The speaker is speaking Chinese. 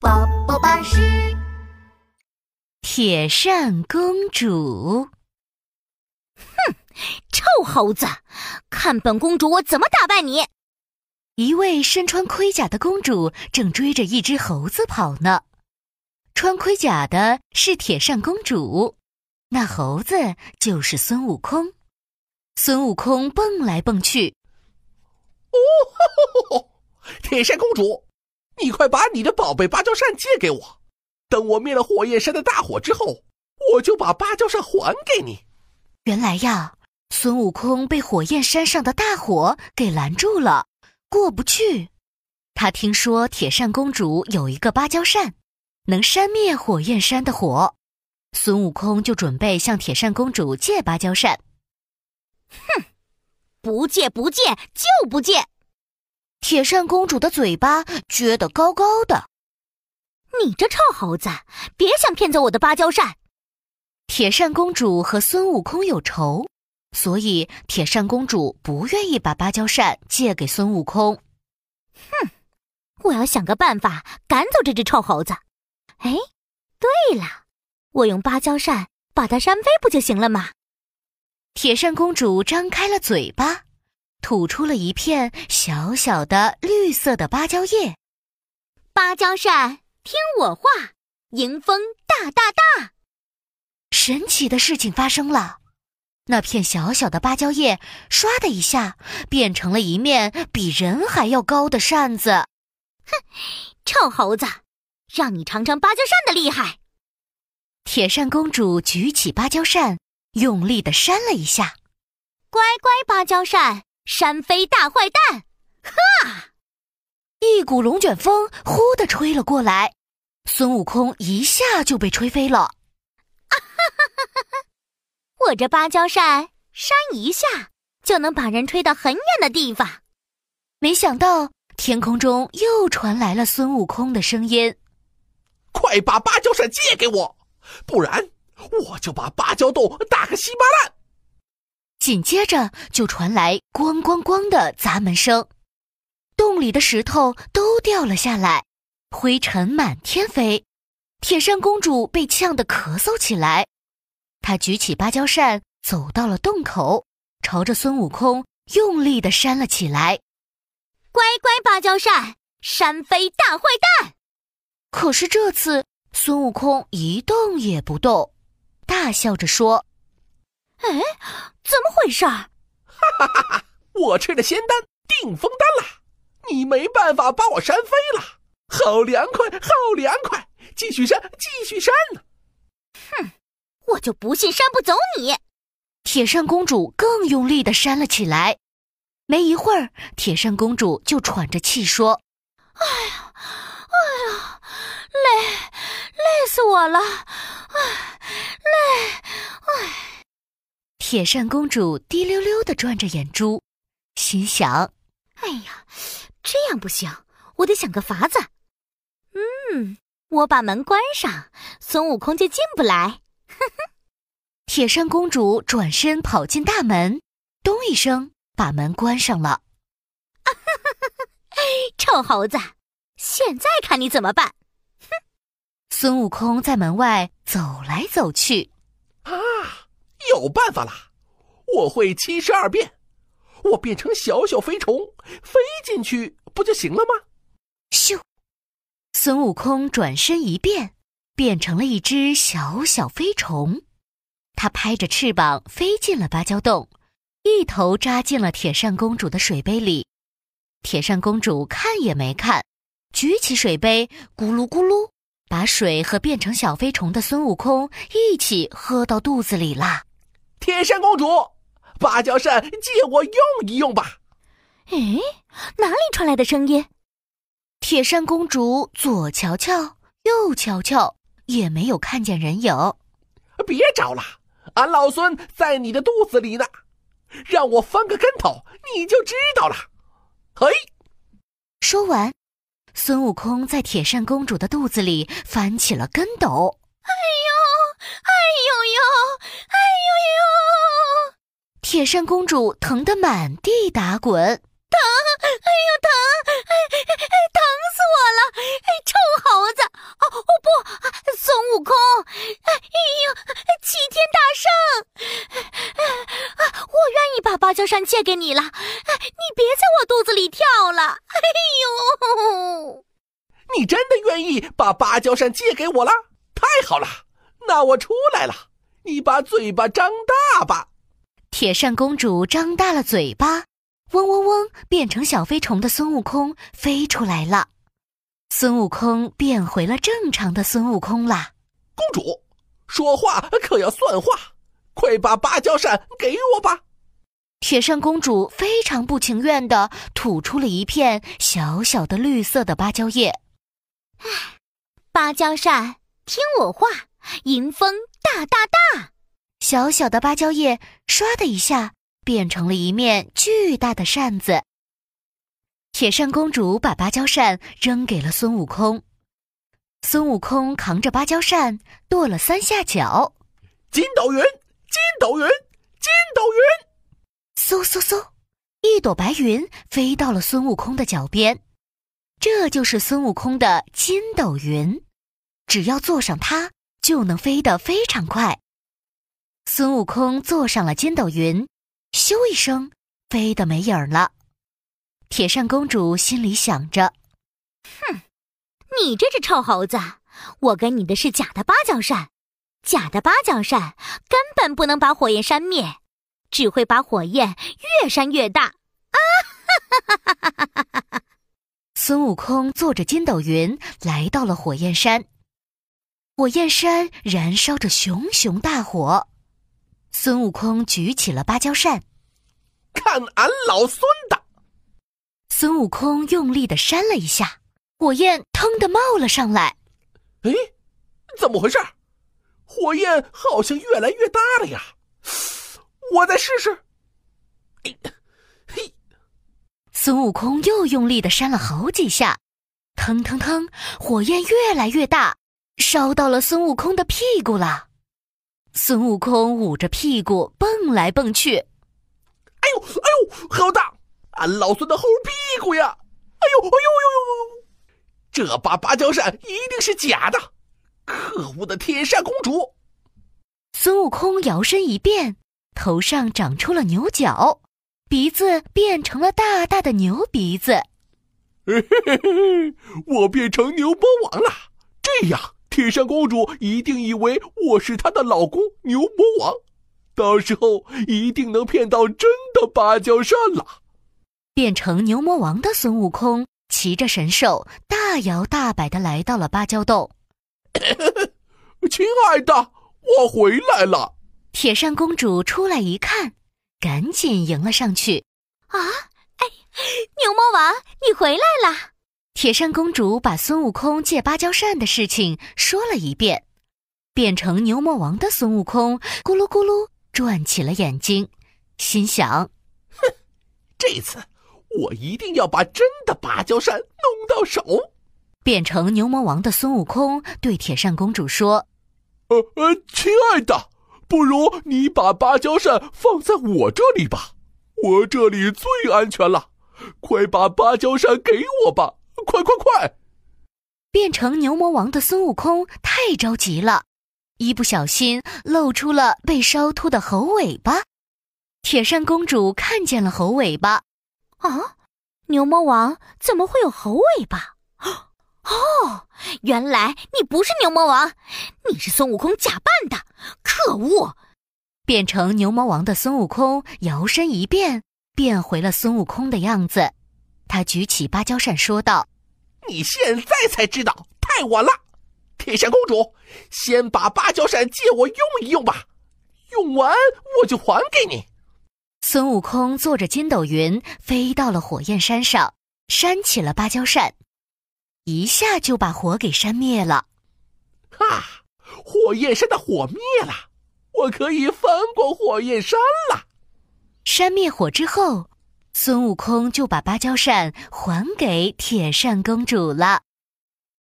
宝宝巴士。铁扇公主，哼，臭猴子，看本公主我怎么打败你！一位身穿盔甲的公主正追着一只猴子跑呢。穿盔甲的是铁扇公主，那猴子就是孙悟空。孙悟空蹦来蹦去。哦，铁扇公主，你快把你的宝贝芭蕉扇借给我。等我灭了火焰山的大火之后，我就把芭蕉扇还给你。原来呀，孙悟空被火焰山上的大火给拦住了，过不去。他听说铁扇公主有一个芭蕉扇，能扇灭火焰山的火，孙悟空就准备向铁扇公主借芭蕉扇。哼，不借不借就不借！铁扇公主的嘴巴撅得高高的。你这臭猴子，别想骗走我的芭蕉扇！铁扇公主和孙悟空有仇，所以铁扇公主不愿意把芭蕉扇借给孙悟空。哼，我要想个办法赶走这只臭猴子。哎，对了，我用芭蕉扇把它扇飞不就行了吗？铁扇公主张开了嘴巴，吐出了一片小小的绿色的芭蕉叶。芭蕉扇。听我话，迎风大大大！神奇的事情发生了，那片小小的芭蕉叶唰的一下变成了一面比人还要高的扇子。哼，臭猴子，让你尝尝芭蕉扇的厉害！铁扇公主举起芭蕉扇，用力的扇了一下，乖乖芭蕉扇，扇飞大坏蛋！哈！一股龙卷风呼的吹了过来，孙悟空一下就被吹飞了。啊哈哈哈哈我这芭蕉扇扇一下就能把人吹到很远的地方。没想到天空中又传来了孙悟空的声音：“快把芭蕉扇借给我，不然我就把芭蕉洞打个稀巴烂。”紧接着就传来“咣咣咣”的砸门声。洞里的石头都掉了下来，灰尘满天飞。铁扇公主被呛得咳嗽起来，她举起芭蕉扇，走到了洞口，朝着孙悟空用力的扇了起来。乖乖芭蕉扇，扇飞大坏蛋！可是这次孙悟空一动也不动，大笑着说：“哎，怎么回事？”哈哈哈哈！我吃了仙丹定风丹了。你没办法把我扇飞了，好凉快，好凉快！继续扇，继续扇呢。哼，我就不信扇不走你！铁扇公主更用力的扇了起来。没一会儿，铁扇公主就喘着气说：“哎呀，哎呀，累，累死我了！哎，累，哎。”铁扇公主滴溜溜的转着眼珠，心想：“哎呀。”这样不行，我得想个法子。嗯，我把门关上，孙悟空就进不来。哼哼，铁扇公主转身跑进大门，咚一声把门关上了。哈哈哈哈臭猴子，现在看你怎么办！哼，孙悟空在门外走来走去。啊，有办法啦！我会七十二变。我变成小小飞虫，飞进去不就行了吗？咻！孙悟空转身一变，变成了一只小小飞虫。他拍着翅膀飞进了芭蕉洞，一头扎进了铁扇公主的水杯里。铁扇公主看也没看，举起水杯，咕噜咕噜，把水和变成小飞虫的孙悟空一起喝到肚子里啦。铁扇公主。芭蕉扇借我用一用吧。哎，哪里传来的声音？铁扇公主左瞧瞧，右瞧瞧，也没有看见人影。别找了，俺老孙在你的肚子里呢。让我翻个跟头，你就知道了。嘿，说完，孙悟空在铁扇公主的肚子里翻起了跟斗。哎呦，哎哎呦呦，哎呦呦！铁扇公主疼得满地打滚，疼！哎呦，疼！哎哎，疼死我了！哎，臭猴子！哦哦不，孙悟空！哎呦，齐天大圣！啊，我愿意把芭蕉扇借给你了，你别在我肚子里跳了！哎呦！你真的愿意把芭蕉扇借给我了？太好了！那我出来了，你把嘴巴张大吧。铁扇公主张大了嘴巴，嗡嗡嗡，变成小飞虫的孙悟空飞出来了。孙悟空变回了正常的孙悟空啦。公主，说话可要算话，快把芭蕉扇给我吧。铁扇公主非常不情愿地吐出了一片小小的绿色的芭蕉叶。唉，芭蕉扇，听我话，迎风大大大。小小的芭蕉叶唰的一下变成了一面巨大的扇子。铁扇公主把芭蕉扇扔给了孙悟空，孙悟空扛着芭蕉扇跺了三下脚，筋斗云，筋斗云，筋斗云。嗖嗖嗖，一朵白云飞到了孙悟空的脚边，这就是孙悟空的筋斗云，只要坐上它，就能飞得非常快。孙悟空坐上了筋斗云，咻一声，飞得没影儿了。铁扇公主心里想着：“哼，你这只臭猴子，我给你的是假的芭蕉扇，假的芭蕉扇根本不能把火焰扇灭。”只会把火焰越扇越大啊！哈哈哈哈哈哈！孙悟空坐着筋斗云来到了火焰山，火焰山燃烧着熊熊大火。孙悟空举起了芭蕉扇，看俺老孙的！孙悟空用力的扇了一下，火焰腾的冒了上来。哎，怎么回事？火焰好像越来越大了呀！我再试试。嘿，孙悟空又用力的扇了好几下，腾腾腾，火焰越来越大，烧到了孙悟空的屁股了。孙悟空捂着屁股蹦来蹦去，哎呦哎呦，好大！俺老孙的猴屁股呀！哎呦哎呦呦呦！这把芭蕉扇一定是假的！可恶的铁扇公主！孙悟空摇身一变。头上长出了牛角，鼻子变成了大大的牛鼻子。嘿嘿嘿，我变成牛魔王了！这样，铁扇公主一定以为我是她的老公牛魔王，到时候一定能骗到真的芭蕉扇了。变成牛魔王的孙悟空骑着神兽，大摇大摆的来到了芭蕉洞。亲爱的，我回来了。铁扇公主出来一看，赶紧迎了上去。啊，哎，牛魔王，你回来了！铁扇公主把孙悟空借芭蕉扇的事情说了一遍。变成牛魔王的孙悟空咕噜咕噜转起了眼睛，心想：哼，这次我一定要把真的芭蕉扇弄到手。变成牛魔王的孙悟空对铁扇公主说：“呃呃，亲爱的。”不如你把芭蕉扇放在我这里吧，我这里最安全了。快把芭蕉扇给我吧，快快快！变成牛魔王的孙悟空太着急了，一不小心露出了被烧秃的猴尾巴。铁扇公主看见了猴尾巴，啊，牛魔王怎么会有猴尾巴？哦，原来你不是牛魔王，你是孙悟空假扮的！可恶！变成牛魔王的孙悟空摇身一变，变回了孙悟空的样子。他举起芭蕉扇说道：“你现在才知道，太晚了！铁扇公主，先把芭蕉扇借我用一用吧，用完我就还给你。”孙悟空坐着筋斗云飞到了火焰山上，扇起了芭蕉扇。一下就把火给扇灭了，哈！火焰山的火灭了，我可以翻过火焰山了。扇灭火之后，孙悟空就把芭蕉扇还给铁扇公主了。